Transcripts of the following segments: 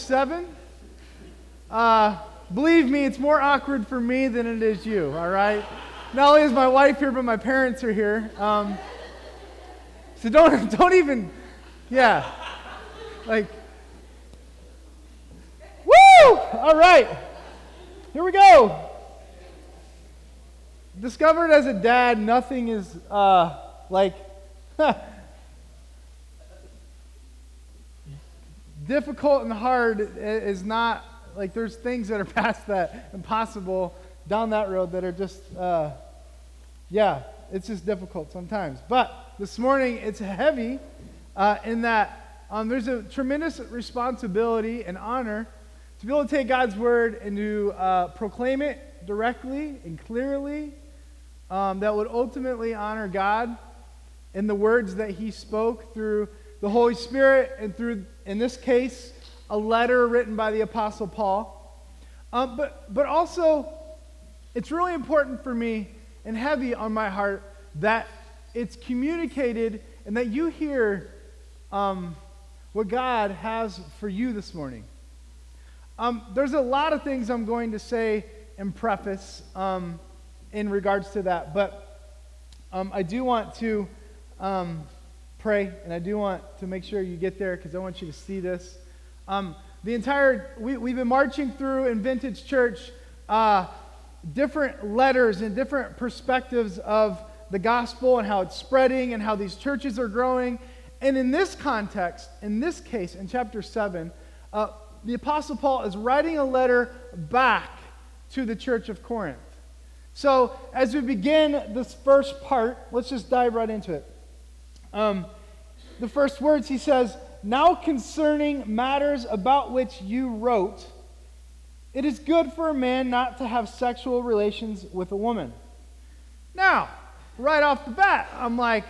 7. Uh, believe me, it's more awkward for me than it is you, all right? Not only is my wife here, but my parents are here. Um, so don't, don't even, yeah. Like, woo! All right. Here we go. Discovered as a dad, nothing is uh, like difficult and hard is not like there's things that are past that impossible down that road that are just uh, yeah it's just difficult sometimes. But this morning it's heavy uh, in that um, there's a tremendous responsibility and honor to be able to take god's word and to uh, proclaim it directly and clearly um, that would ultimately honor god in the words that he spoke through the Holy Spirit and through, in this case, a letter written by the Apostle Paul. Um, but, but also, it's really important for me and heavy on my heart that it's communicated and that you hear um, what God has for you this morning. Um, there's a lot of things I'm going to say and preface um, in regards to that, but um, I do want to um, pray, and I do want to make sure you get there because I want you to see this. Um, the entire, we, we've been marching through in Vintage Church uh, different letters and different perspectives of the gospel and how it's spreading and how these churches are growing. And in this context, in this case, in chapter 7, uh, the Apostle Paul is writing a letter back to the church of Corinth. So, as we begin this first part, let's just dive right into it. Um, the first words he says, Now concerning matters about which you wrote, it is good for a man not to have sexual relations with a woman. Now, right off the bat, I'm like,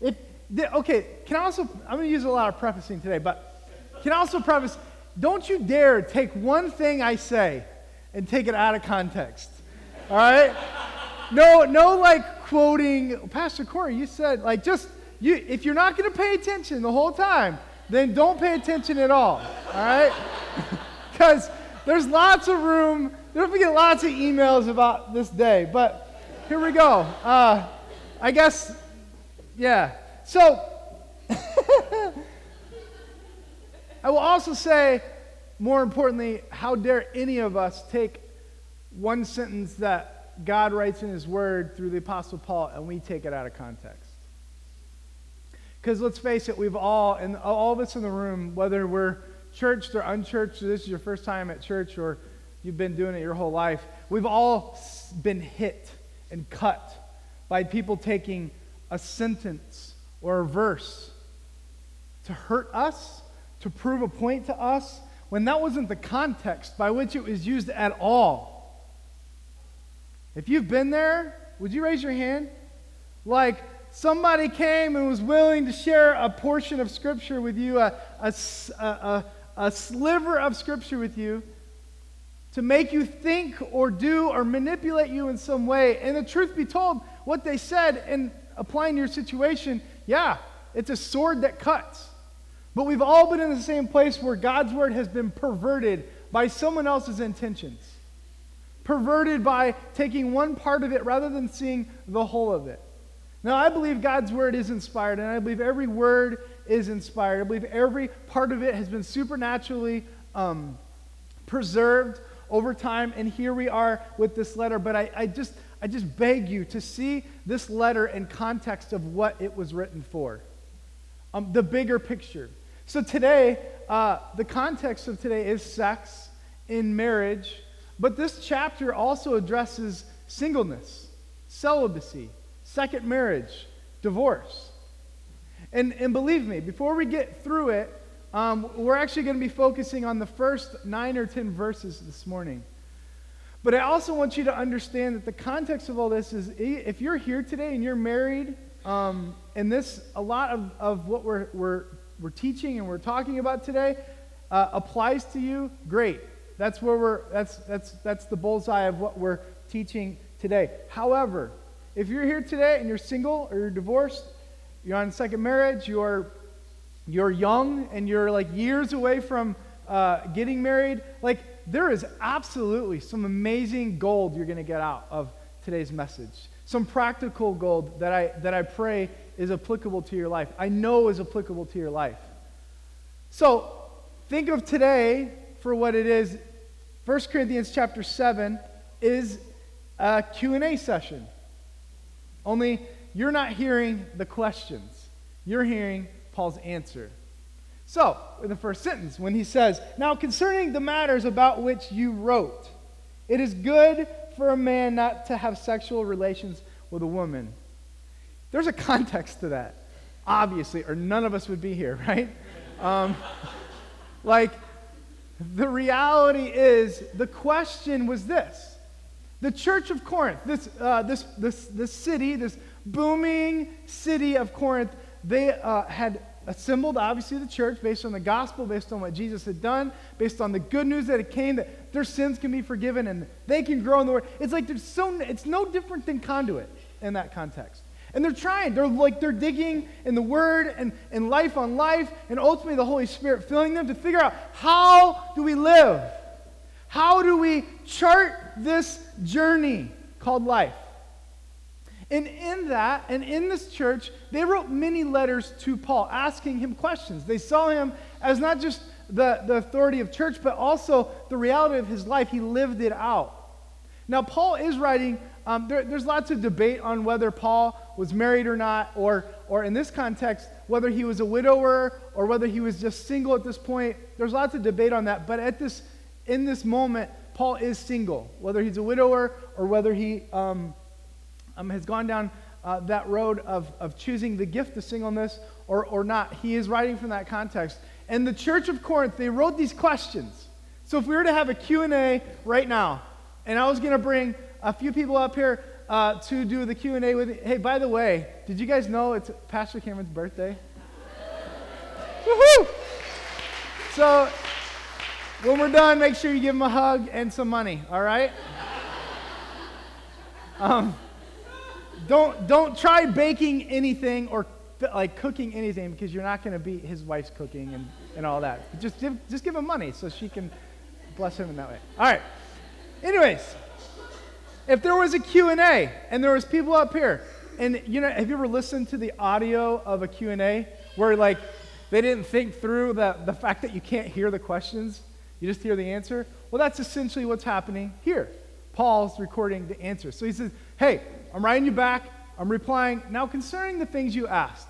if, okay, can I also, I'm going to use a lot of prefacing today, but can I also preface, don't you dare take one thing I say and take it out of context. All right? No, no, like quoting, Pastor Corey, you said, like, just, you, if you're not going to pay attention the whole time, then don't pay attention at all. All right? Because there's lots of room. To get lots of emails about this day. But here we go. Uh, I guess, yeah. So, I will also say, more importantly, how dare any of us take one sentence that God writes in His Word through the Apostle Paul, and we take it out of context. Because let's face it, we've all, and all of us in the room, whether we're churched or unchurched, or this is your first time at church, or you've been doing it your whole life, we've all been hit and cut by people taking a sentence or a verse to hurt us, to prove a point to us, when that wasn't the context by which it was used at all. If you've been there, would you raise your hand? Like somebody came and was willing to share a portion of Scripture with you, a, a, a, a sliver of Scripture with you, to make you think or do or manipulate you in some way. And the truth be told, what they said in applying your situation, yeah, it's a sword that cuts. But we've all been in the same place where God's word has been perverted by someone else's intentions perverted by taking one part of it rather than seeing the whole of it. Now, I believe God's word is inspired, and I believe every word is inspired. I believe every part of it has been supernaturally um, preserved over time, and here we are with this letter. But I, I, just, I just beg you to see this letter in context of what it was written for, um, the bigger picture. So today, uh, the context of today is sex in marriage but this chapter also addresses singleness, celibacy, second marriage, divorce. And, and believe me, before we get through it, um, we're actually going to be focusing on the first nine or ten verses this morning. But I also want you to understand that the context of all this is if you're here today and you're married, um, and this, a lot of, of what we're, we're, we're teaching and we're talking about today uh, applies to you, great. That's where we're, that's, that's, that's the bullseye of what we're teaching today. However, if you're here today and you're single or you're divorced, you're on second marriage, you're, you're young and you're like years away from uh, getting married, like there is absolutely some amazing gold you're going to get out of today's message. Some practical gold that I, that I pray is applicable to your life. I know is applicable to your life. So think of today for what it is. 1 Corinthians chapter 7 is a Q&A session. Only you're not hearing the questions. You're hearing Paul's answer. So, in the first sentence, when he says, Now concerning the matters about which you wrote, it is good for a man not to have sexual relations with a woman. There's a context to that, obviously, or none of us would be here, right? Um, like, the reality is, the question was this. The church of Corinth, this, uh, this, this, this city, this booming city of Corinth, they uh, had assembled, obviously, the church based on the gospel, based on what Jesus had done, based on the good news that it came, that their sins can be forgiven and they can grow in the word. It's like there's so, it's no different than conduit in that context. And they're trying. They're like they're digging in the Word and, and life on life, and ultimately the Holy Spirit filling them to figure out how do we live? How do we chart this journey called life? And in that, and in this church, they wrote many letters to Paul asking him questions. They saw him as not just the, the authority of church, but also the reality of his life. He lived it out. Now, Paul is writing, um, there, there's lots of debate on whether Paul was married or not, or, or in this context, whether he was a widower or whether he was just single at this point. There's lots of debate on that. But at this, in this moment, Paul is single, whether he's a widower or whether he um, um, has gone down uh, that road of, of choosing the gift of singleness or, or not. He is writing from that context. And the church of Corinth, they wrote these questions. So if we were to have a Q&A right now, and I was going to bring a few people up here uh, to do the Q&A with me. Hey, by the way, did you guys know it's Pastor Cameron's birthday? Woohoo! So when we're done, make sure you give him a hug and some money, all right? Um, don't, don't try baking anything or like cooking anything because you're not going to beat his wife's cooking and, and all that. Just give, just give him money so she can bless him in that way. All right. Anyways, if there was a Q&A and there was people up here, and you know, have you ever listened to the audio of a Q&A where like they didn't think through the, the fact that you can't hear the questions, you just hear the answer? Well, that's essentially what's happening here. Paul's recording the answer. So he says, hey, I'm writing you back. I'm replying. Now, concerning the things you asked,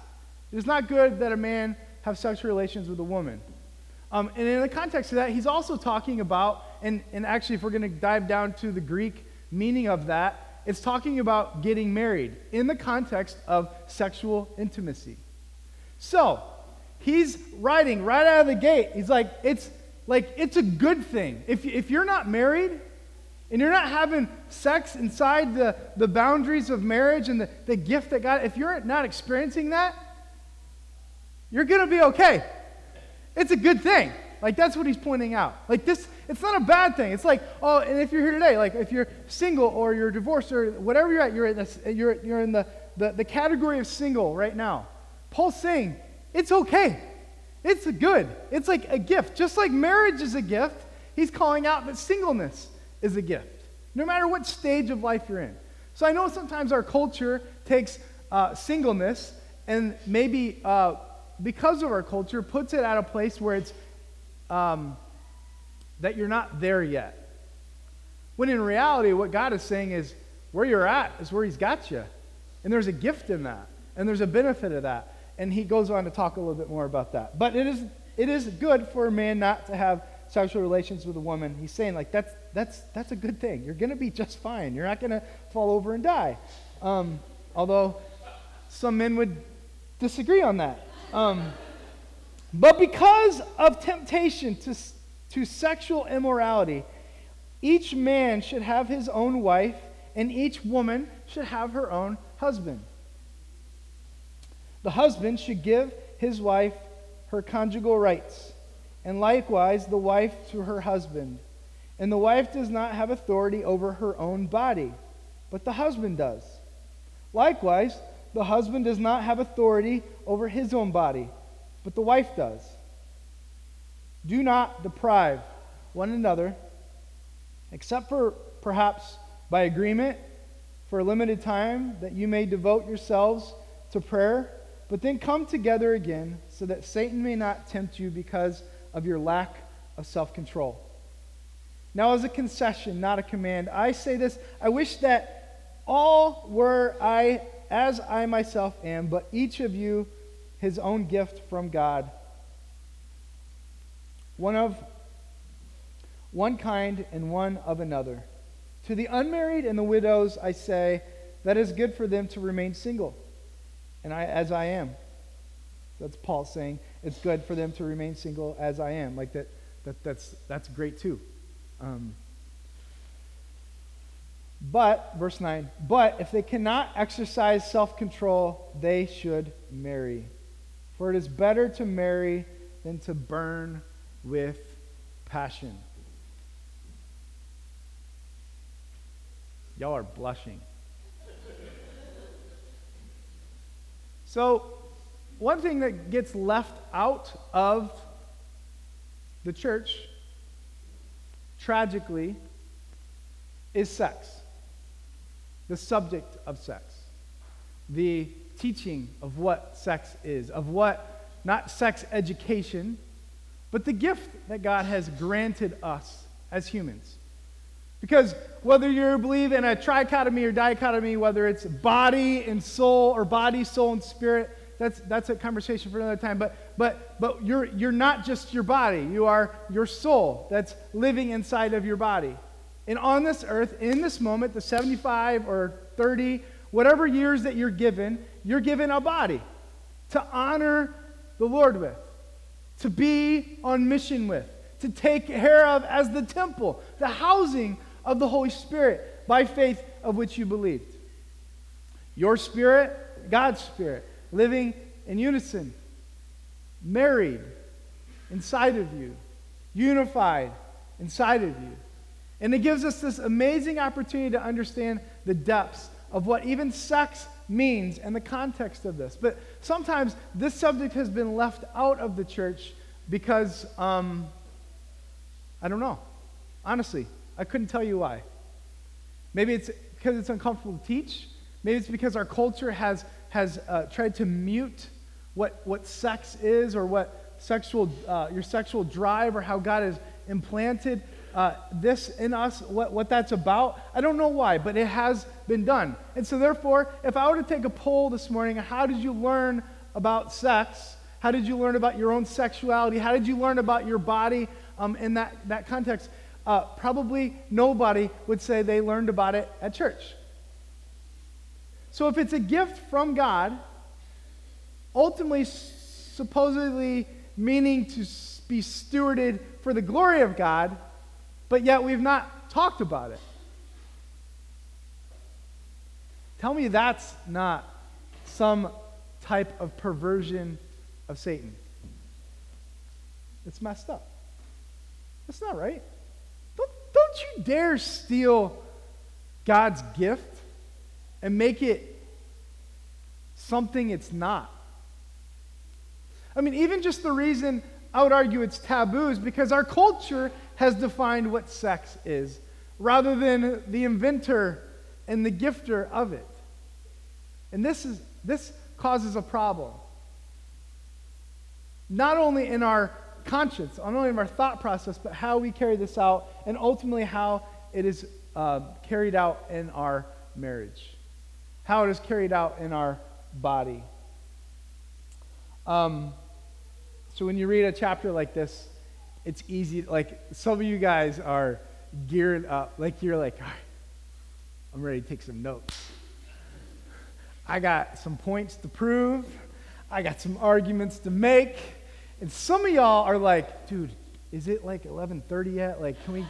it is not good that a man have sexual relations with a woman. Um, and in the context of that, he's also talking about, and, and actually, if we're going to dive down to the Greek meaning of that, it's talking about getting married in the context of sexual intimacy. So, he's writing right out of the gate. He's like, it's like, it's a good thing. If, if you're not married, and you're not having sex inside the, the boundaries of marriage and the, the gift that God, if you're not experiencing that, you're to be okay. It's a good thing. Like, that's what he's pointing out. Like, this, it's not a bad thing. It's like, oh, and if you're here today, like, if you're single or you're divorced or whatever you're at, you're in, this, you're, you're in the, the, the category of single right now. Paul's saying, it's okay. It's good. It's like a gift. Just like marriage is a gift, he's calling out that singleness is a gift, no matter what stage of life you're in. So I know sometimes our culture takes uh, singleness and maybe uh, because of our culture puts it at a place where it's um, that you're not there yet. When in reality, what God is saying is where you're at is where He's got you. And there's a gift in that, and there's a benefit of that. And He goes on to talk a little bit more about that. But it is, it is good for a man not to have sexual relations with a woman, he's saying, like, that's, that's, that's a good thing. You're going to be just fine. You're not going to fall over and die. Um, although some men would disagree on that. Um, but because of temptation to, to sexual immorality, each man should have his own wife, and each woman should have her own husband. The husband should give his wife her conjugal rights and likewise the wife to her husband. And the wife does not have authority over her own body, but the husband does. Likewise, the husband does not have authority over his own body, but the wife does. Do not deprive one another, except for perhaps by agreement for a limited time, that you may devote yourselves to prayer, but then come together again so that Satan may not tempt you because of your lack of self control. Now, as a concession, not a command, I say this I wish that all were I as I myself am, but each of you his own gift from God. One of one kind and one of another. To the unmarried and the widows I say that is good for them to remain single, and I as I am. That's Paul saying it's good for them to remain single as I am. Like that, that that's that's great too. Um, but, verse 9, but if they cannot exercise self control, they should marry. For it is better to marry than to burn with passion. Y'all are blushing. So, one thing that gets left out of the church, tragically, is sex. The subject of sex. The teaching of what sex is, of what, not sex education, but the gift that God has granted us as humans. Because whether you believe in a trichotomy or dichotomy, whether it's body and soul or body, soul, and spirit, that's, that's a conversation for another time. But, but, but you're, you're not just your body, you are your soul that's living inside of your body. And on this earth, in this moment, the 75 or 30, whatever years that you're given, you're given a body to honor the Lord with, to be on mission with, to take care of as the temple, the housing of the Holy Spirit by faith of which you believed. Your spirit, God's spirit, living in unison, married inside of you, unified inside of you. And it gives us this amazing opportunity to understand the depths of what even sex means and the context of this. But sometimes this subject has been left out of the church because, um, I don't know. Honestly, I couldn't tell you why. Maybe it's because it's uncomfortable to teach. Maybe it's because our culture has, has uh, tried to mute what, what sex is or what sexual, uh, your sexual drive or how God has implanted uh, this in us, what, what that's about. I don't know why, but it has been done. And so, therefore, if I were to take a poll this morning, how did you learn about sex? How did you learn about your own sexuality? How did you learn about your body um, in that, that context? Uh, probably nobody would say they learned about it at church. So, if it's a gift from God, ultimately, supposedly meaning to be stewarded for the glory of God, but yet we've not talked about it. Tell me that's not some type of perversion of Satan. It's messed up. That's not right. Don't, don't you dare steal God's gift and make it something it's not. I mean, even just the reason I would argue it's taboo is because our culture has defined what sex is, rather than the inventor and the gifter of it. And this, is, this causes a problem. Not only in our conscience, not only in our thought process, but how we carry this out, and ultimately how it is uh, carried out in our marriage, how it is carried out in our body. Um, so when you read a chapter like this, it's easy. Like some of you guys are gearing up. Like you're like, all right, I'm ready to take some notes. I got some points to prove. I got some arguments to make. And some of y'all are like, dude, is it like 11:30 yet? Like, can we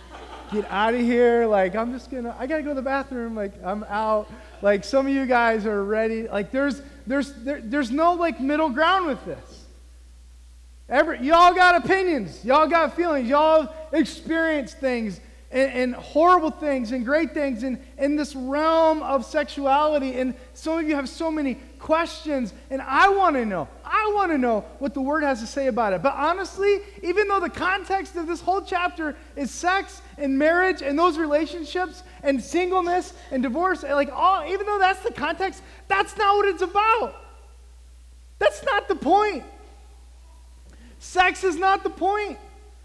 get out of here? Like, I'm just gonna, I gotta go to the bathroom. Like, I'm out. Like, some of you guys are ready. Like, there's, there's, there, there's no like middle ground with this. Every, y'all got opinions. Y'all got feelings. Y'all experience things and, and, horrible things and great things in, in this realm of sexuality. And some of you have so many questions. And I want to know. I I want to know what the Word has to say about it. But honestly, even though the context of this whole chapter is sex and marriage and those relationships and singleness and divorce, like all, even though that's the context, that's not what it's about. That's not the point. Sex is not the point.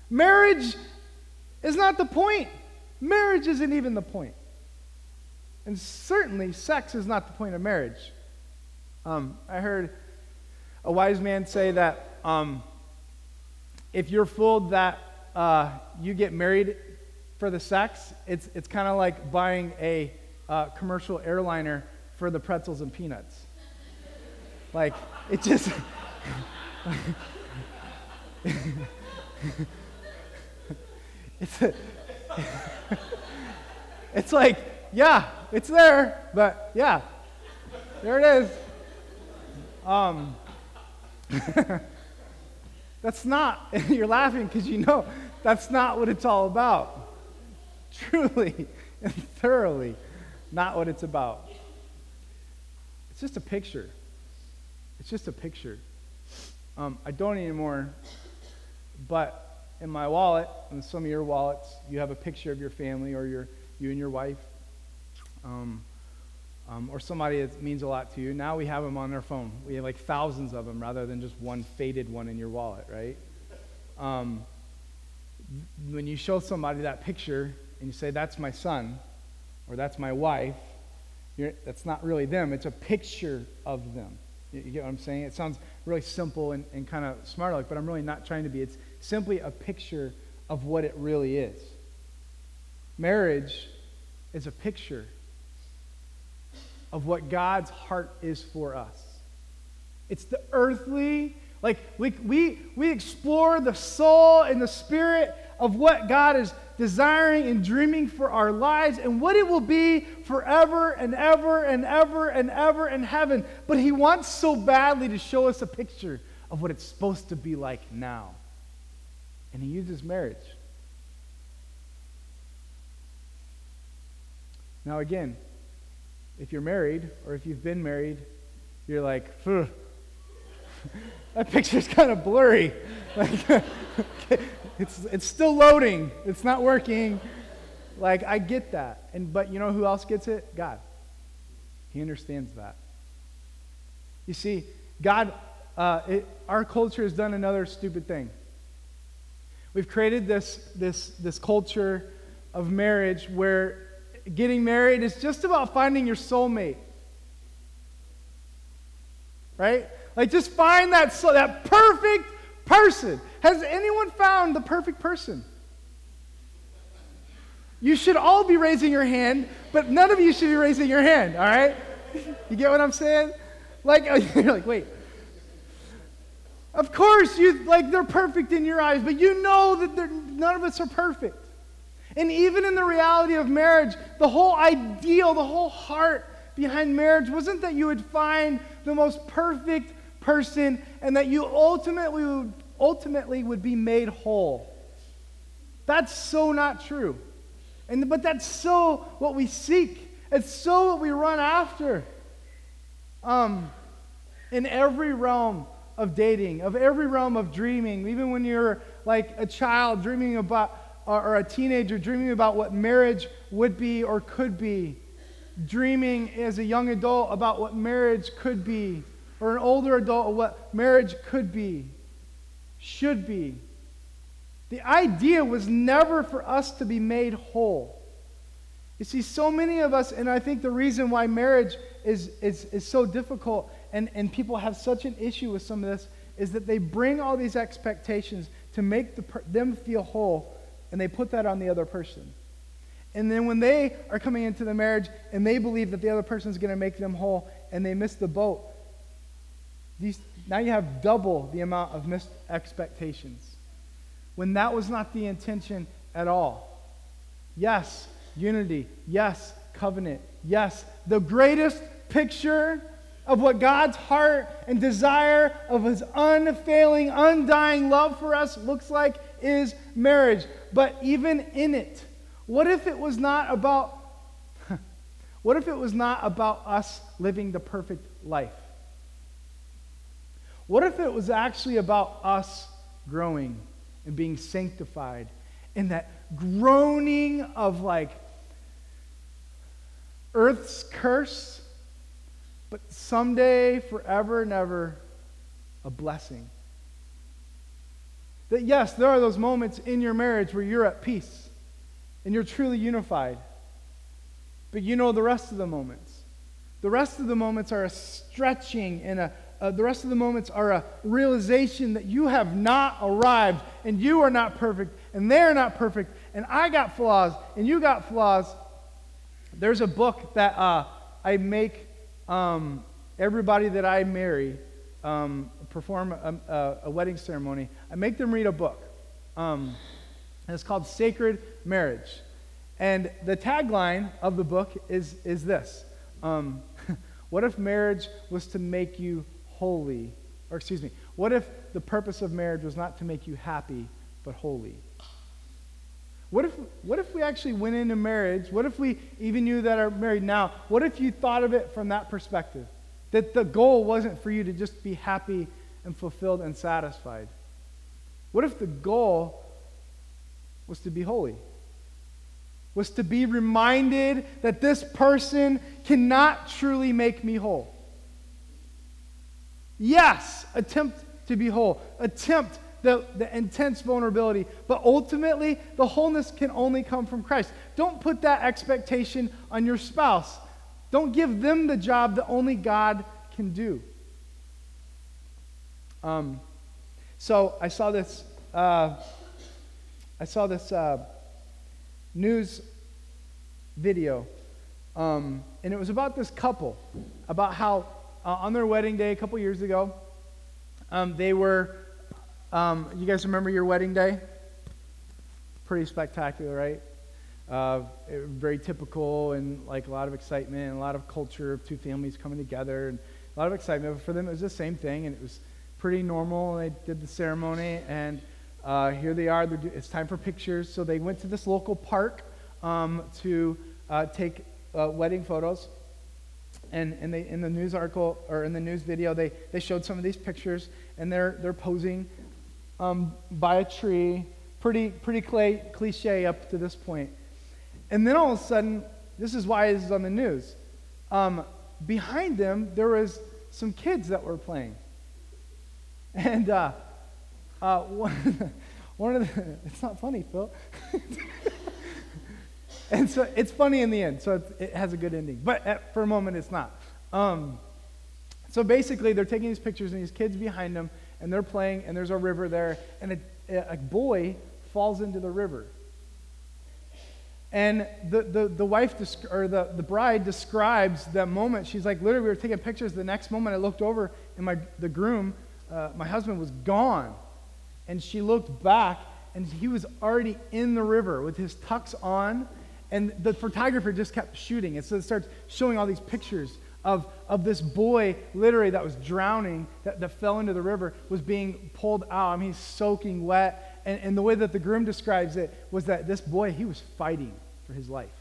Marriage is not the point. Marriage isn't even the point. And certainly, sex is not the point of marriage. Um, I heard a wise man say that um, if you're fooled that uh, you get married for the sex, it's, it's kind of like buying a uh, commercial airliner for the pretzels and peanuts. like, it just. it's, a, it's like, yeah, it's there, but yeah, there it is. Um, that's not, you're laughing because you know that's not what it's all about. Truly and thoroughly not what it's about. It's just a picture. It's just a picture. Um, I don't anymore, but in my wallet, and some of your wallets, you have a picture of your family or your, you and your wife. Um, um, or somebody that means a lot to you. Now we have them on their phone. We have like thousands of them rather than just one faded one in your wallet, right? Um, when you show somebody that picture and you say, that's my son or that's my wife, that's not really them. It's a picture of them. You, you get what I'm saying? It sounds really simple and, and kind of smart like, but I'm really not trying to be. It's simply a picture of what it really is. Marriage is a picture of what God's heart is for us. It's the earthly, like we, we, we explore the soul and the spirit of what God is desiring and dreaming for our lives and what it will be forever and ever and ever and ever in heaven. But He wants so badly to show us a picture of what it's supposed to be like now. And He uses marriage. Now, again, if you're married or if you've been married, you're like, that picture's kind of blurry. Like, it's, it's still loading. It's not working. Like, I get that. And, but you know who else gets it? God. He understands that. You see, God, uh, it, our culture has done another stupid thing. We've created this, this, this culture of marriage where getting married is just about finding your soulmate. Right? Like just find that soul, that perfect person. Has anyone found the perfect person? You should all be raising your hand, but none of you should be raising your hand, all right? You get what I'm saying? Like you're like, wait. Of course, you like they're perfect in your eyes, but you know that none of us are perfect. And even in the reality of marriage, the whole ideal, the whole heart behind marriage wasn't that you would find the most perfect person and that you ultimately would, ultimately would be made whole. That's so not true. And, but that's so what we seek. It's so what we run after. Um, in every realm of dating, of every realm of dreaming, even when you're like a child dreaming about or a teenager dreaming about what marriage would be or could be, dreaming as a young adult about what marriage could be, or an older adult what marriage could be, should be. The idea was never for us to be made whole. You see, so many of us, and I think the reason why marriage is, is, is so difficult and, and people have such an issue with some of this is that they bring all these expectations to make the, them feel whole and they put that on the other person. And then when they are coming into the marriage and they believe that the other person is going to make them whole and they miss the boat, these, now you have double the amount of missed expectations. When that was not the intention at all. Yes, unity. Yes, covenant. Yes, the greatest picture of what God's heart and desire of his unfailing, undying love for us looks like is marriage. But even in it, what if it was not about what if it was not about us living the perfect life? What if it was actually about us growing and being sanctified in that groaning of like earth's curse, but someday, forever and ever, a blessing? That yes, there are those moments in your marriage where you're at peace and you're truly unified. But you know the rest of the moments. The rest of the moments are a stretching and a, the rest of the moments are a realization that you have not arrived and you are not perfect and they're not perfect and I got flaws and you got flaws. There's a book that uh, I make um, everybody that I marry um, perform a, a, a, wedding ceremony. I make them read a book. Um, it's called Sacred Marriage. And the tagline of the book is, is this um, What if marriage was to make you holy? Or, excuse me, what if the purpose of marriage was not to make you happy, but holy? What if, what if we actually went into marriage? What if we, even you that are married now, what if you thought of it from that perspective? That the goal wasn't for you to just be happy and fulfilled and satisfied. What if the goal was to be holy? was to be reminded that this person cannot truly make me whole. Yes, attempt to be whole, attempt the, the intense vulnerability, but ultimately, the wholeness can only come from Christ. Don't put that expectation on your spouse. Don't give them the job that only God can do. Um, so I saw this. Uh, I saw this. Uh, news video. Um, and it was about this couple, about how uh, on their wedding day a couple years ago, um, they were, um, you guys remember your wedding day? Pretty spectacular, right? Uh, very typical and like a lot of excitement and a lot of culture of two families coming together and a lot of excitement. But for them, it was the same thing and it was pretty normal. They did the ceremony and uh, here they are. It's time for pictures. So they went to this local park um, to uh, take uh, wedding photos. And, and they, in the news article or in the news video, they, they showed some of these pictures, and they're, they're posing um, by a tree. Pretty, pretty cliche up to this point. And then all of a sudden, this is why this is on the news. Um, behind them, there was some kids that were playing. And uh, uh, one, one of the, it's not funny, Phil. and so it's funny in the end, so it has a good ending. But at, for a moment, it's not. Um, so basically, they're taking these pictures, and these kids behind them, and they're playing, and there's a river there, and a, a boy falls into the river. And the, the, the wife, desc- or the, the bride describes that moment. She's like, literally, we were taking pictures. The next moment, I looked over, and my, the groom, uh, my husband, was gone. And she looked back, and he was already in the river with his tux on. And the photographer just kept shooting. And so it starts showing all these pictures of, of this boy, literally, that was drowning, that, that fell into the river, was being pulled out. I mean, he's soaking wet. And, and the way that the groom describes it was that this boy, he was fighting for his life.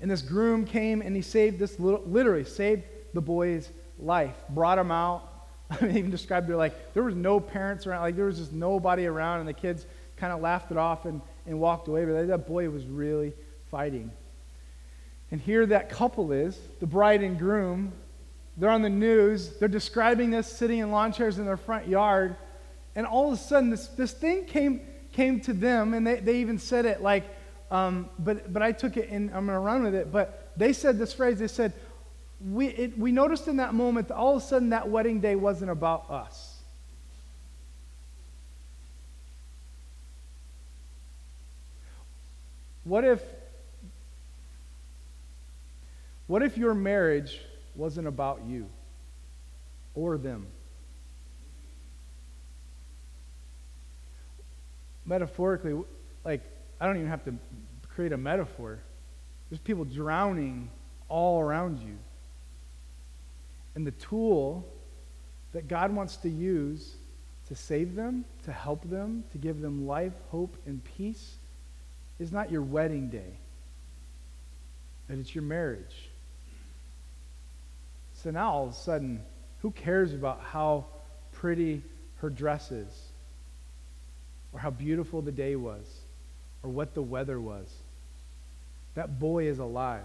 And this groom came and he saved this little, literally saved the boy's life, brought him out, I mean, even described it like there was no parents around, like there was just nobody around, and the kids kind of laughed it off and, and walked away. But that boy was really fighting. And here that couple is, the bride and groom. They're on the news. They're describing this sitting in lawn chairs in their front yard. And all of a sudden, this, this thing came, came to them, and they, they even said it like, um, but, but I took it and I'm going to run with it. But they said this phrase they said, we, it, we noticed in that moment that all of a sudden that wedding day wasn't about us. What if what if your marriage wasn't about you or them? Metaphorically, like I don't even have to create a metaphor. There's people drowning all around you. And the tool that God wants to use to save them, to help them, to give them life, hope, and peace is not your wedding day, but it's your marriage. So now all of a sudden, Who cares about how pretty her dress is? Or how beautiful the day was? Or what the weather was? That boy is alive.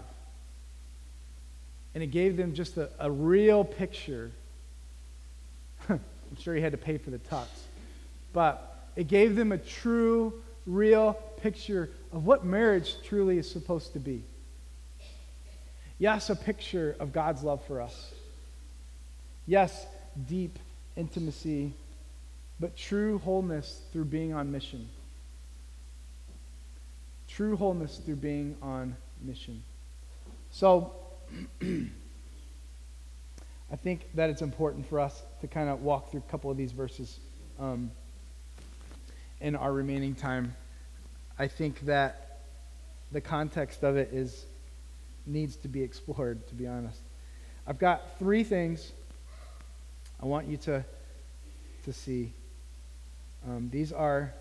And it gave them just a, a real picture. I'm sure he had to pay for the tux. But it gave them a true, real picture of what marriage truly is supposed to be. Yes, a picture of God's love for us. Yes, deep intimacy, but true wholeness through being on mission. True wholeness through being on mission. So, I think that it's important for us to kind of walk through a couple of these verses um, in our remaining time. I think that the context of it is needs to be explored, to be honest. I've got three things I want you to, to see. Um, these are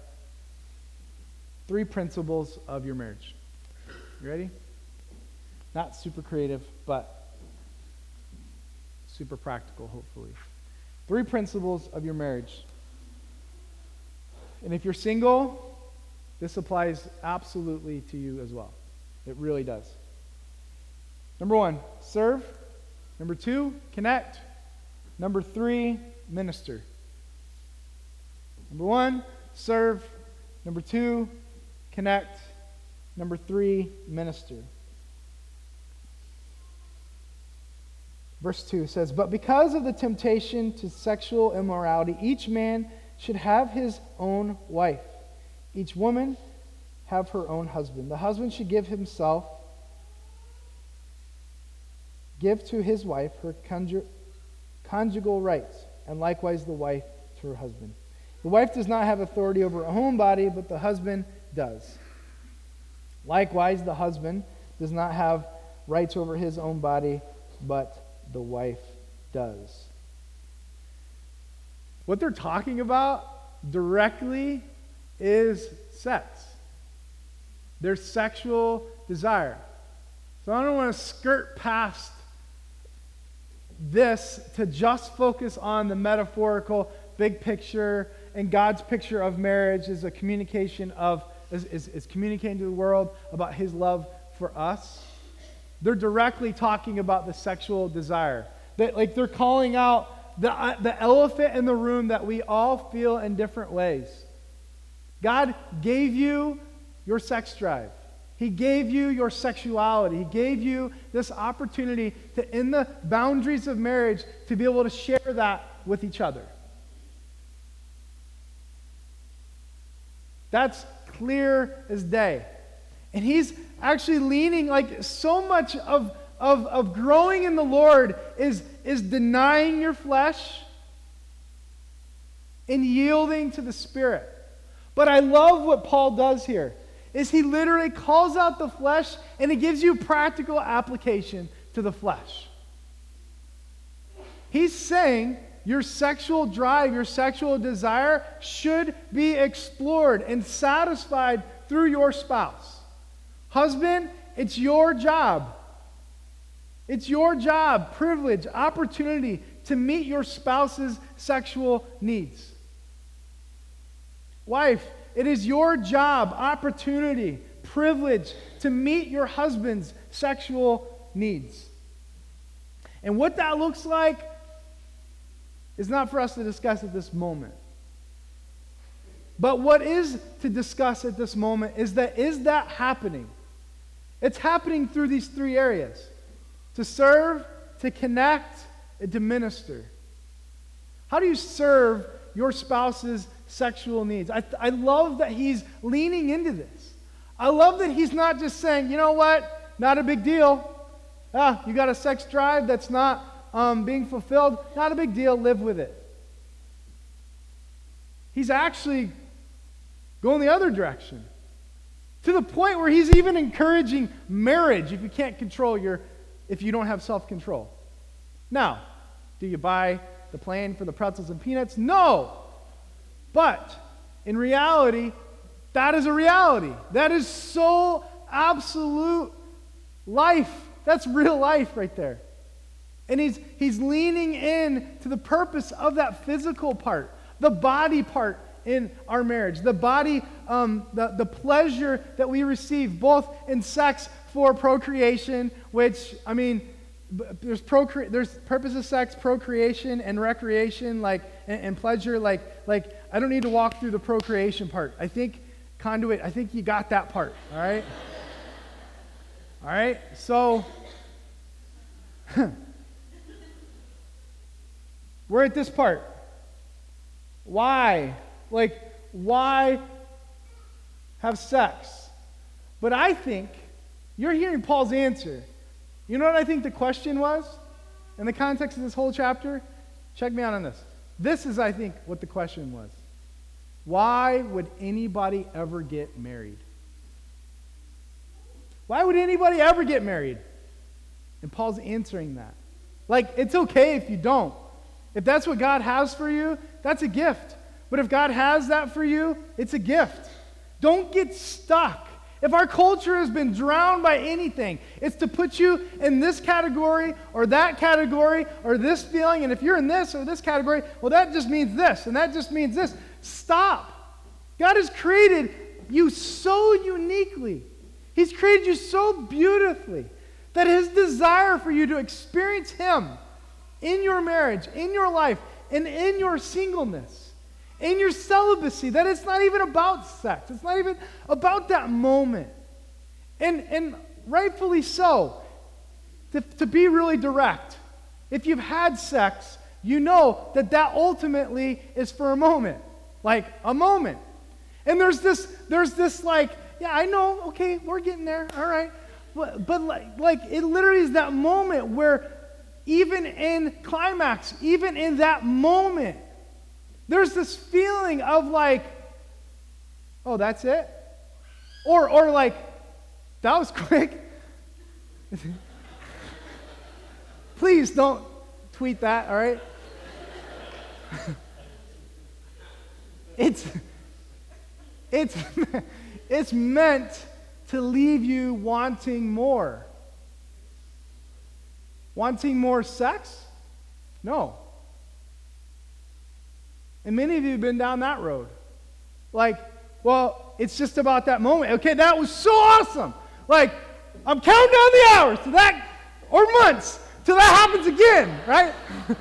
three principles of your marriage. You ready? Not super creative, but super practical, hopefully. Three principles of your marriage. And if you're single, this applies absolutely to you as well. It really does. Number one, serve. Number two, connect. Number three, minister. Number one, serve. Number two, connect. Number three, minister. Verse 2 says, But because of the temptation to sexual immorality, each man should have his own wife, each woman have her own husband. The husband should give himself, give to his wife her conjugal rights, and likewise the wife to her husband. The wife does not have authority over her own body, but the husband does. Likewise, the husband does not have rights over his own body, but the wife does. What they're talking about directly is sex, their sexual desire. So I don't want to skirt past this to just focus on the metaphorical big picture and God's picture of marriage is a communication of is, is, is communicating to the world about his love for us. They're directly talking about the sexual desire. That, like they're calling out the, uh, the elephant in the room that we all feel in different ways. God gave you your sex drive. He gave you your sexuality. He gave you this opportunity to, in the boundaries of marriage, to be able to share that with each other. That's clear as day. And he's actually leaning like so much of, of, of growing in the Lord is, is denying your flesh and yielding to the Spirit. But I love what Paul does here is he literally calls out the flesh and he gives you practical application to the flesh. He's saying your sexual drive, your sexual desire should be explored and satisfied through your spouse. Husband, it's your job. It's your job, privilege, opportunity to meet your spouse's sexual needs. Wife, it is your job, opportunity, privilege to meet your husband's sexual needs. And what that looks like is not for us to discuss at this moment. But what is to discuss at this moment is that is that happening? It's happening through these three areas to serve, to connect, and to minister. How do you serve your spouse's sexual needs? I, I love that he's leaning into this. I love that he's not just saying, you know what, not a big deal. Ah, you got a sex drive that's not um, being fulfilled, not a big deal, live with it. He's actually going the other direction. To the point where he's even encouraging marriage if you can't control your, if you don't have self control. Now, do you buy the plan for the pretzels and peanuts? No. But in reality, that is a reality. That is so absolute life. That's real life right there. And he's, he's leaning in to the purpose of that physical part, the body part in our marriage, the body, um, the, the pleasure that we receive both in sex for procreation, which, I mean, there's, procre- there's purpose of sex, procreation, and recreation, like, and, and pleasure. Like, like, I don't need to walk through the procreation part. I think, conduit, I think you got that part, all right? all right? So, we're at this part. Why? Like, why have sex? But I think you're hearing Paul's answer. You know what I think the question was in the context of this whole chapter? Check me out on this. This is, I think, what the question was. Why would anybody ever get married? Why would anybody ever get married? And Paul's answering that. Like, it's okay if you don't. If that's what God has for you, that's a gift. But if God has that for you, it's a gift. Don't get stuck. If our culture has been drowned by anything, it's to put you in this category or that category or this feeling. And if you're in this or this category, well, that just means this and that just means this. Stop. God has created you so uniquely, He's created you so beautifully that His desire for you to experience Him in your marriage, in your life, and in your singleness in your celibacy, that it's not even about sex. It's not even about that moment. And, and rightfully so, to, to be really direct. If you've had sex, you know that that ultimately is for a moment. Like a moment. And there's this, there's this like, yeah, I know, okay, we're getting there, all right. But, but like, like it literally is that moment where even in climax, even in that moment, there's this feeling of like, oh, that's it? Or, or like, that was quick. Please don't tweet that, all right? it's, it's, it's meant to leave you wanting more. Wanting more sex? No. And many of you have been down that road. Like, well, it's just about that moment. Okay, that was so awesome. Like, I'm counting down the hours to that, or months, till that happens again, right?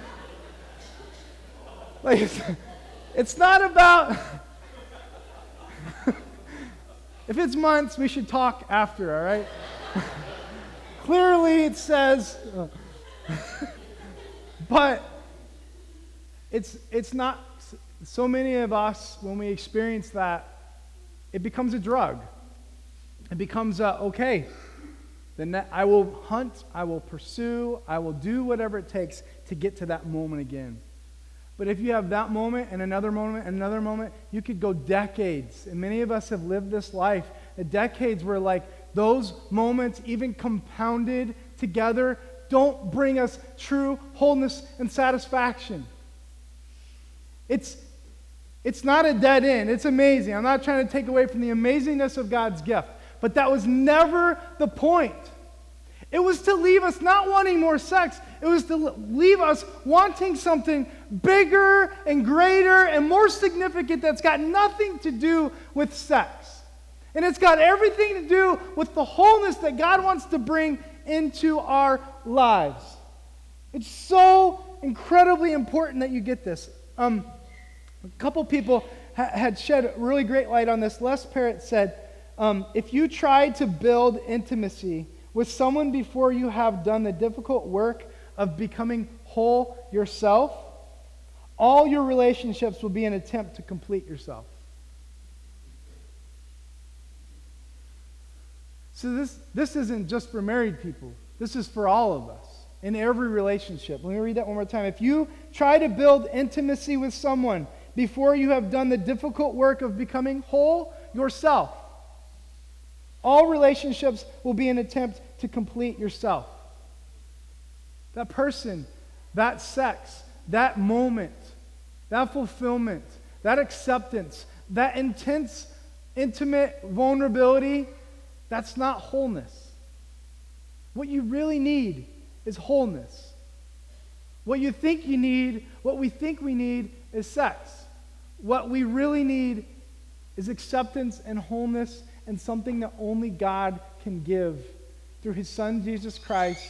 like, it's, it's not about. if it's months, we should talk after, all right? Clearly, it says. but it's, it's not so many of us, when we experience that, it becomes a drug. It becomes a, okay, then I will hunt, I will pursue, I will do whatever it takes to get to that moment again. But if you have that moment and another moment and another moment, you could go decades. And many of us have lived this life. The decades where, like, those moments, even compounded together, don't bring us true wholeness and satisfaction. It's, it's not a dead end. It's amazing. I'm not trying to take away from the amazingness of God's gift, but that was never the point. It was to leave us not wanting more sex, it was to leave us wanting something bigger and greater and more significant that's got nothing to do with sex. And it's got everything to do with the wholeness that God wants to bring into our lives. It's so incredibly important that you get this. Um, a couple people ha- had shed really great light on this. Les Parrott said, um, if you try to build intimacy with someone before you have done the difficult work of becoming whole yourself, all your relationships will be an attempt to complete yourself. So this, this isn't just for married people. This is for all of us in every relationship. Let me read that one more time. If you try to build intimacy with someone before you have done the difficult work of becoming whole yourself. All relationships will be an attempt to complete yourself. That person, that sex, that moment, that fulfillment, that acceptance, that intense, intimate vulnerability, that's not wholeness. What you really need is wholeness. What you think you need, what we think we need, is sex. What we really need is acceptance and wholeness and something that only God can give through his Son, Jesus Christ,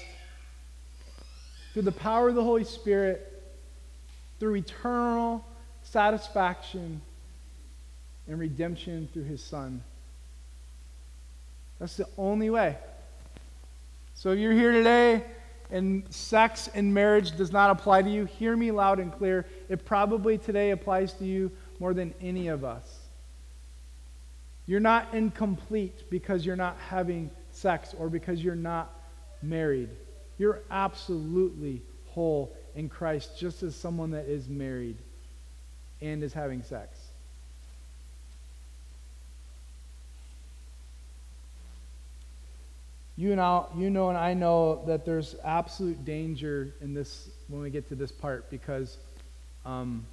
through the power of the Holy Spirit, through eternal satisfaction and redemption through his Son. That's the only way. So if you're here today and sex and marriage does not apply to you, hear me loud and clear. It probably today applies to you more than any of us. You're not incomplete because you're not having sex or because you're not married. You're absolutely whole in Christ, just as someone that is married and is having sex. You, and I, you know, and I know that there's absolute danger in this when we get to this part because um,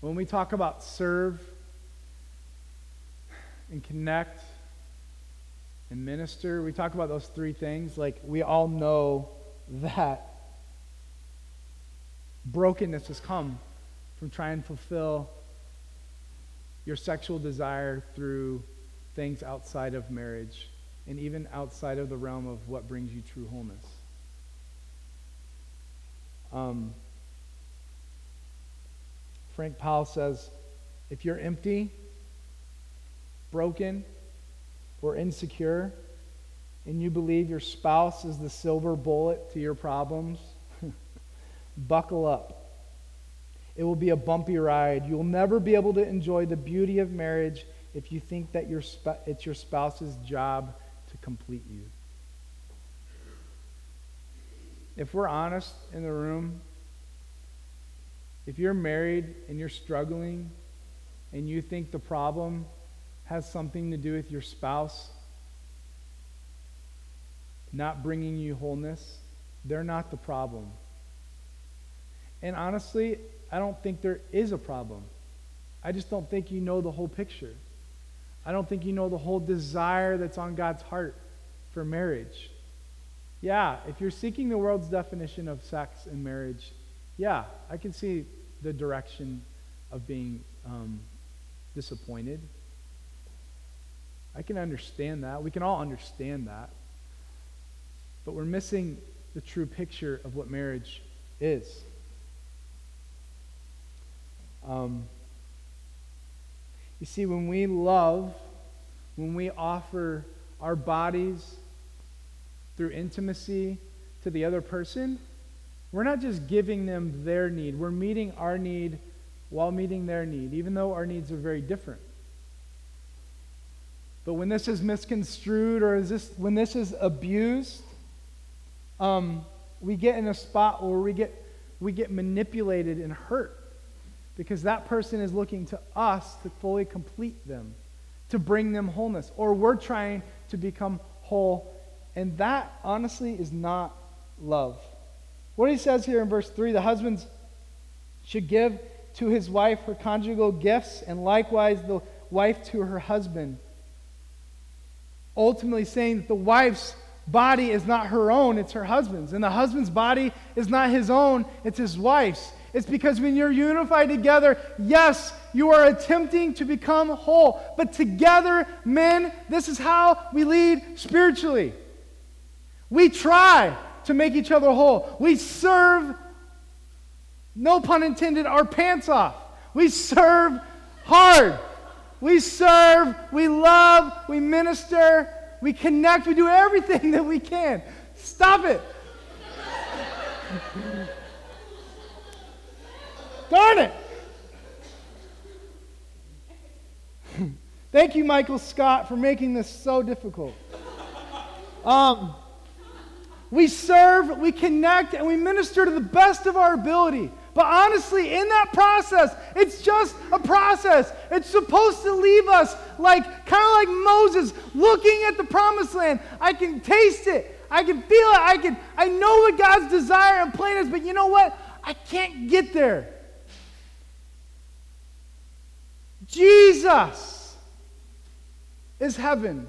when we talk about serve and connect and minister, we talk about those three things. Like, we all know that brokenness has come from trying to fulfill your sexual desire through things outside of marriage and even outside of the realm of what brings you true wholeness. Um, Frank Powell says if you're empty, broken, or insecure, and you believe your spouse is the silver bullet to your problems, buckle up. It will be a bumpy ride. You'll never be able to enjoy the beauty of marriage if you think that your sp- it's your spouse's job to complete you. If we're honest in the room, if you're married and you're struggling and you think the problem has something to do with your spouse not bringing you wholeness, they're not the problem. And honestly, I don't think there is a problem. I just don't think you know the whole picture. I don't think you know the whole desire that's on God's heart for marriage. Yeah, if you're seeking the world's definition of sex and marriage, yeah, I can see the direction of being um, disappointed. I can understand that. We can all understand that. But we're missing the true picture of what marriage is. Um, you see, when we love, when we offer our bodies through intimacy to the other person, we're not just giving them their need, we're meeting our need while meeting their need, even though our needs are very different. But when this is misconstrued or is this, when this is abused, um, we get in a spot where we get, we get manipulated and hurt because that person is looking to us to fully complete them, to bring them wholeness. Or we're trying to become whole. And that, honestly, is not love. What he says here in verse 3 the husbands should give to his wife her conjugal gifts, and likewise the wife to her husband ultimately saying that the wife's body is not her own, it's her husband's. And the husband's body is not his own, it's his wife's. It's because when you're unified together, yes, you are attempting to become whole. But together, men, this is how we lead spiritually. We try to make each other whole. We serve, no pun intended, our pants off. We serve hard. We serve, we love, we minister, we connect, we do everything that we can. Stop it. Darn it. Thank you, Michael Scott, for making this so difficult. Um, we serve, we connect, and we minister to the best of our ability. But honestly, in that process, it's just a process. It's supposed to leave us like kind of like Moses looking at the promised land. I can taste it. I can feel it. I can I know what God's desire and plan is, but you know what? I can't get there. Jesus is heaven.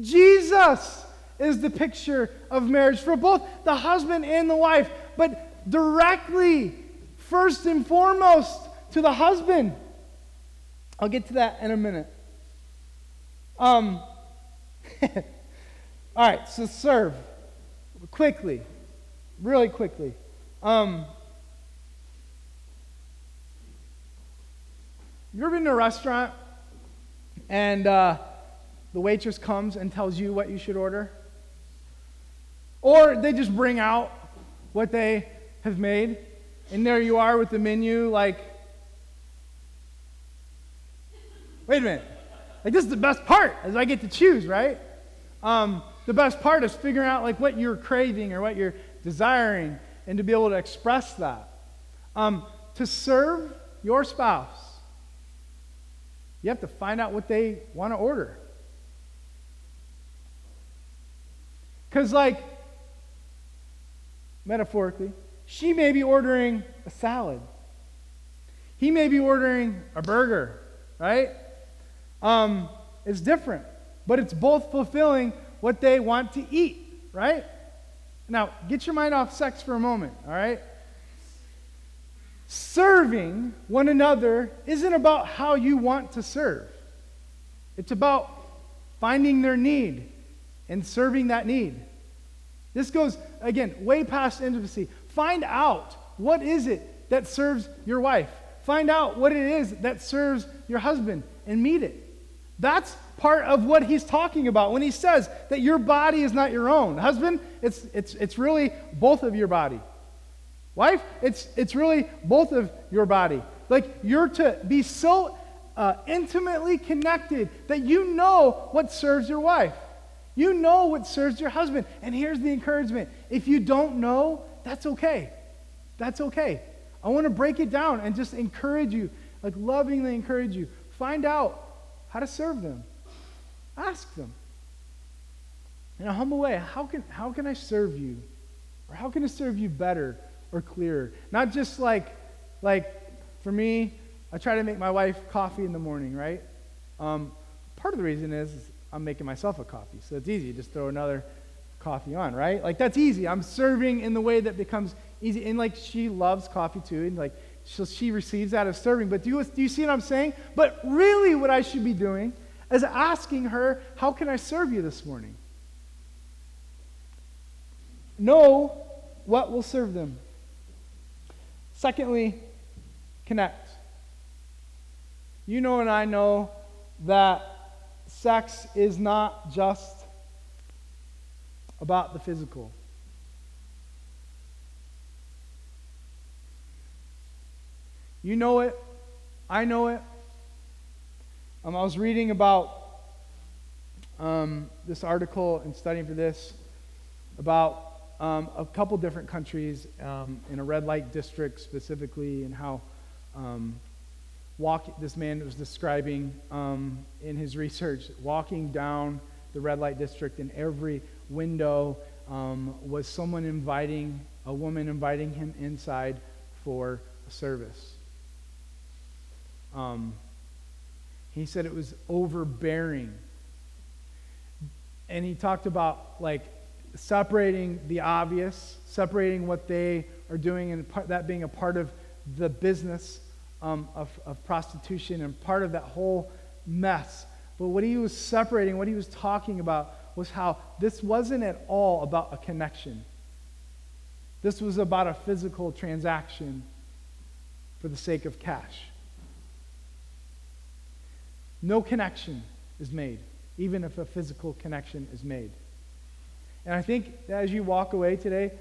Jesus is the picture of marriage for both the husband and the wife. But directly, first and foremost, to the husband. I'll get to that in a minute. Um, all right, so serve quickly, really quickly. Um, you ever been a restaurant and uh, the waitress comes and tells you what you should order? Or they just bring out what they have made, and there you are with the menu, like, wait a minute. Like, this is the best part, as I get to choose, right? Um, the best part is figuring out, like, what you're craving or what you're desiring, and to be able to express that. Um, to serve your spouse, you have to find out what they want to order. Because, like, metaphorically, she may be ordering a salad. He may be ordering a burger, right? Um, it's different, but it's both fulfilling what they want to eat, right? Now, get your mind off sex for a moment, all right? Serving one another isn't about how you want to serve, it's about finding their need and serving that need. This goes, again, way past intimacy. Find out what is it that serves your wife. Find out what it is that serves your husband and meet it. That's part of what he's talking about when he says that your body is not your own. Husband, it's, it's, it's really both of your body. Wife, it's, it's really both of your body. Like you're to be so uh, intimately connected that you know what serves your wife. You know what serves your husband. And here's the encouragement if you don't know, that's okay. That's okay. I want to break it down and just encourage you, like lovingly encourage you. Find out how to serve them. Ask them. In a humble way, how can, how can I serve you? Or how can I serve you better or clearer? Not just like, like for me, I try to make my wife coffee in the morning, right? Um, part of the reason is, is I'm making myself a coffee. So it's easy. Just throw another coffee on, right? Like that's easy. I'm serving in the way that becomes easy. And like she loves coffee too. And like so she receives that as serving. But do you, do you see what I'm saying? But really, what I should be doing is asking her, How can I serve you this morning? Know what will serve them. Secondly, connect. You know, and I know that sex is not just about the physical. You know it. I know it. Um, I was reading about um, this article and studying for this about um, a couple different countries um, in a red light district specifically, and how um, walk, this man was describing um, in his research walking down the red light district, and every window was someone inviting, a woman inviting him inside for a service. Um, he said it was overbearing. And he talked about like separating the obvious, separating what they are doing, and that being a part of the business um, of, of prostitution and part of that whole mess. But what he was separating, what he was talking about, was how this wasn't at all about a connection. This was about a physical transaction for the sake of cash. No connection is made, even if a physical connection is made. And I think as you walk away today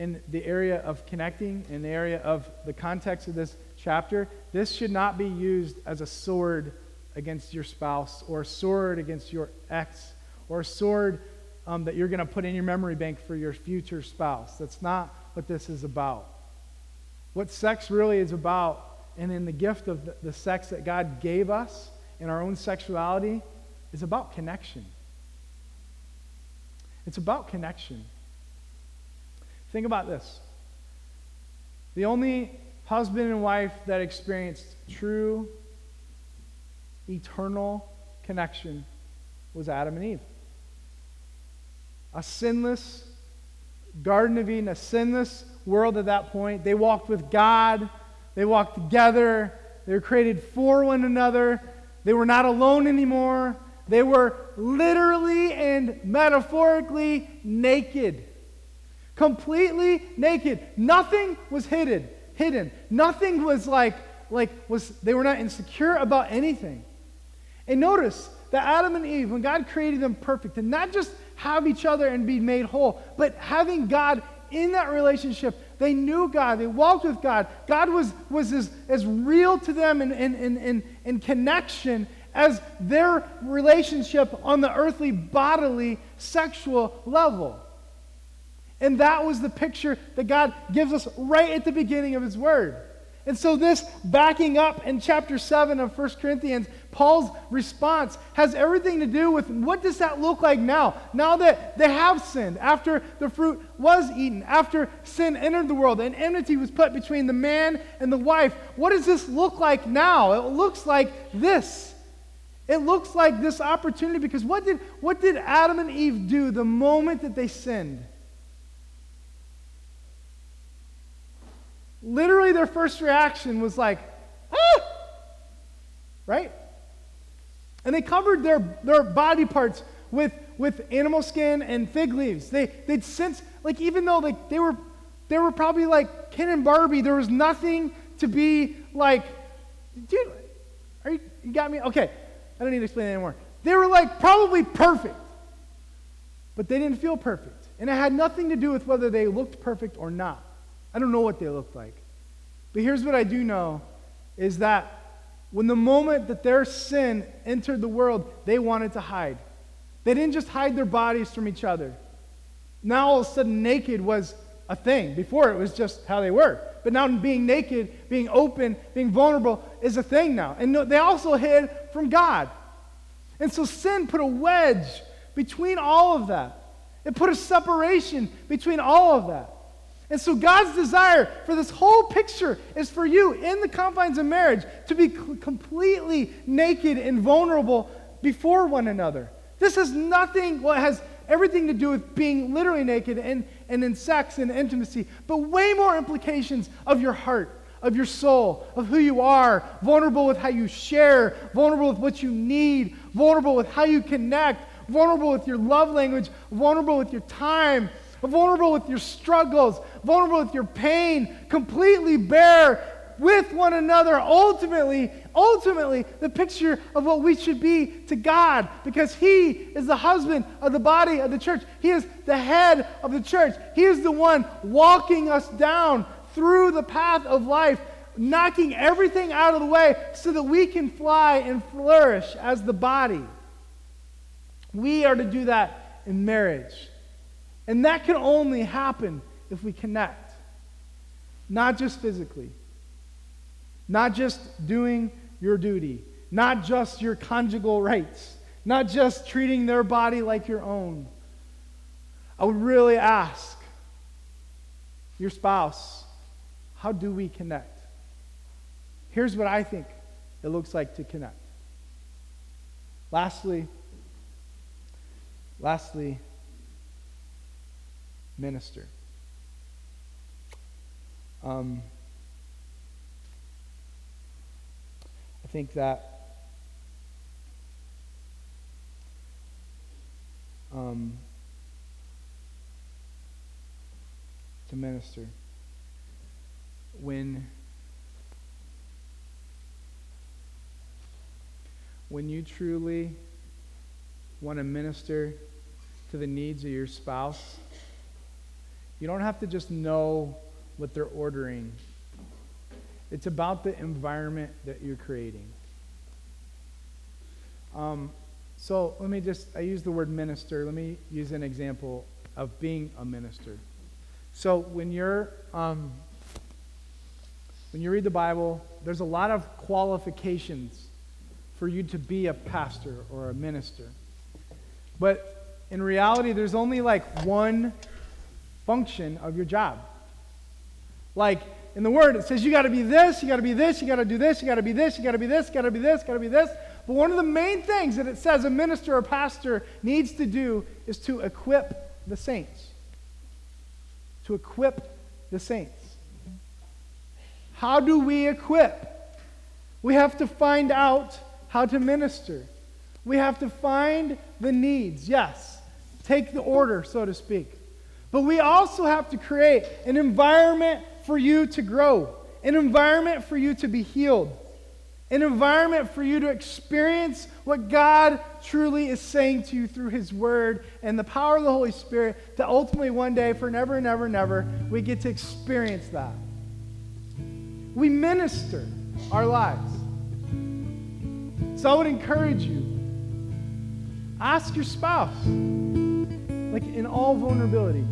in the area of connecting, in the area of the context of this chapter, this should not be used as a sword against your spouse or a sword against your ex or a sword um, that you're going to put in your memory bank for your future spouse. That's not what this is about. What sex really is about, and in the gift of the, the sex that God gave us, in our own sexuality is about connection. It's about connection. Think about this. The only husband and wife that experienced true, eternal connection was Adam and Eve. A sinless Garden of Eden, a sinless world at that point. They walked with God, they walked together, they were created for one another. They were not alone anymore. They were literally and metaphorically naked. Completely naked. Nothing was hidden. Hidden. Nothing was like like was they were not insecure about anything. And notice that Adam and Eve, when God created them perfect, and not just have each other and be made whole, but having God in that relationship, they knew God. They walked with God. God was, was as, as real to them in, in, in, in, in connection as their relationship on the earthly, bodily, sexual level. And that was the picture that God gives us right at the beginning of His Word. And so, this backing up in chapter 7 of 1 Corinthians, Paul's response has everything to do with what does that look like now? Now that they have sinned, after the fruit was eaten, after sin entered the world and enmity was put between the man and the wife, what does this look like now? It looks like this. It looks like this opportunity because what did, what did Adam and Eve do the moment that they sinned? Literally, their first reaction was like, ah! Right? And they covered their, their body parts with, with animal skin and fig leaves. They, they'd sense, like, even though like, they, were, they were probably like Ken and Barbie, there was nothing to be like, dude, are you, you got me? Okay, I don't need to explain it anymore. They were like probably perfect, but they didn't feel perfect. And it had nothing to do with whether they looked perfect or not. I don't know what they look like. But here's what I do know is that when the moment that their sin entered the world, they wanted to hide. They didn't just hide their bodies from each other. Now all of a sudden, naked was a thing. Before it was just how they were. But now being naked, being open, being vulnerable is a thing now. And they also hid from God. And so sin put a wedge between all of that. It put a separation between all of that. And so God's desire for this whole picture is for you in the confines of marriage to be completely naked and vulnerable before one another. This has nothing, well, it has everything to do with being literally naked and, and in sex and intimacy, but way more implications of your heart, of your soul, of who you are, vulnerable with how you share, vulnerable with what you need, vulnerable with how you connect, vulnerable with your love language, vulnerable with your time, vulnerable with your struggles, vulnerable with your pain, completely bare with one another. Ultimately, ultimately, the picture of what we should be to God because He is the husband of the body of the church. He is the head of the church. He is the one walking us down through the path of life, knocking everything out of the way so that we can fly and flourish as the body. We are to do that in marriage. And that can only happen if we connect. Not just physically, not just doing your duty, not just your conjugal rights, not just treating their body like your own. I would really ask your spouse, how do we connect? Here's what I think it looks like to connect. Lastly, lastly, minister. Um, I think that um, to minister when when you truly want to minister to the needs of your spouse you don't have to just know what they're ordering, it's about the environment that you're creating. Um, so let me just, I use the word minister. Let me use an example of being a minister. So when you're, um, when you read the Bible, there's a lot of qualifications for you to be a pastor or a minister. But in reality, there's only like one function of your job. Like in the Word, it says you got to be this, you got to be this, you got to do this, you got to be this, you got to be this, you got to be this, got to be this. But one of the main things that it says a minister or pastor needs to do is to equip the saints. to equip the saints. How do we equip? We have to find out how to minister. We have to find the needs, yes, take the order, so to speak. But we also have to create an environment for you to grow, an environment for you to be healed, an environment for you to experience what God truly is saying to you through His Word and the power of the Holy Spirit, that ultimately one day, for never and ever and ever, we get to experience that. We minister our lives. So I would encourage you ask your spouse, like in all vulnerability,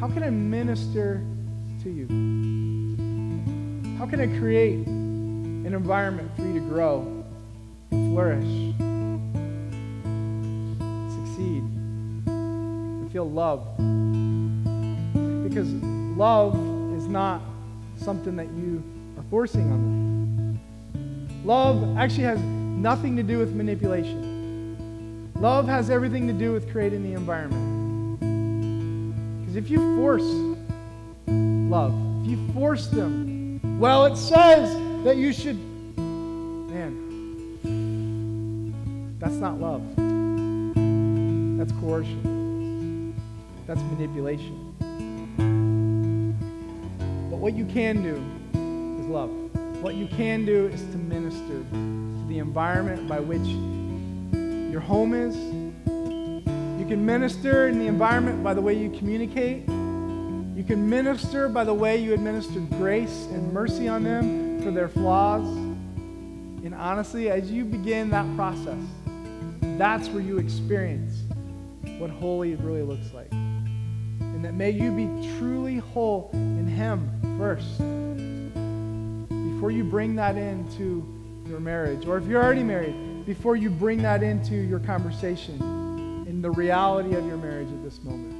how can I minister to you? How can I create an environment for you to grow, flourish, succeed, and feel loved? Because love is not something that you are forcing on them. Love actually has nothing to do with manipulation. Love has everything to do with creating the environment. Because if you force love, if you force them, well, it says that you should, man, that's not love. That's coercion. That's manipulation. But what you can do is love. What you can do is to minister to the environment by which your home is. You can minister in the environment by the way you communicate. You can minister by the way you administer grace and mercy on them for their flaws. And honestly, as you begin that process, that's where you experience what holy really looks like. And that may you be truly whole in Him first before you bring that into your marriage. Or if you're already married, before you bring that into your conversation in the reality of your marriage at this moment.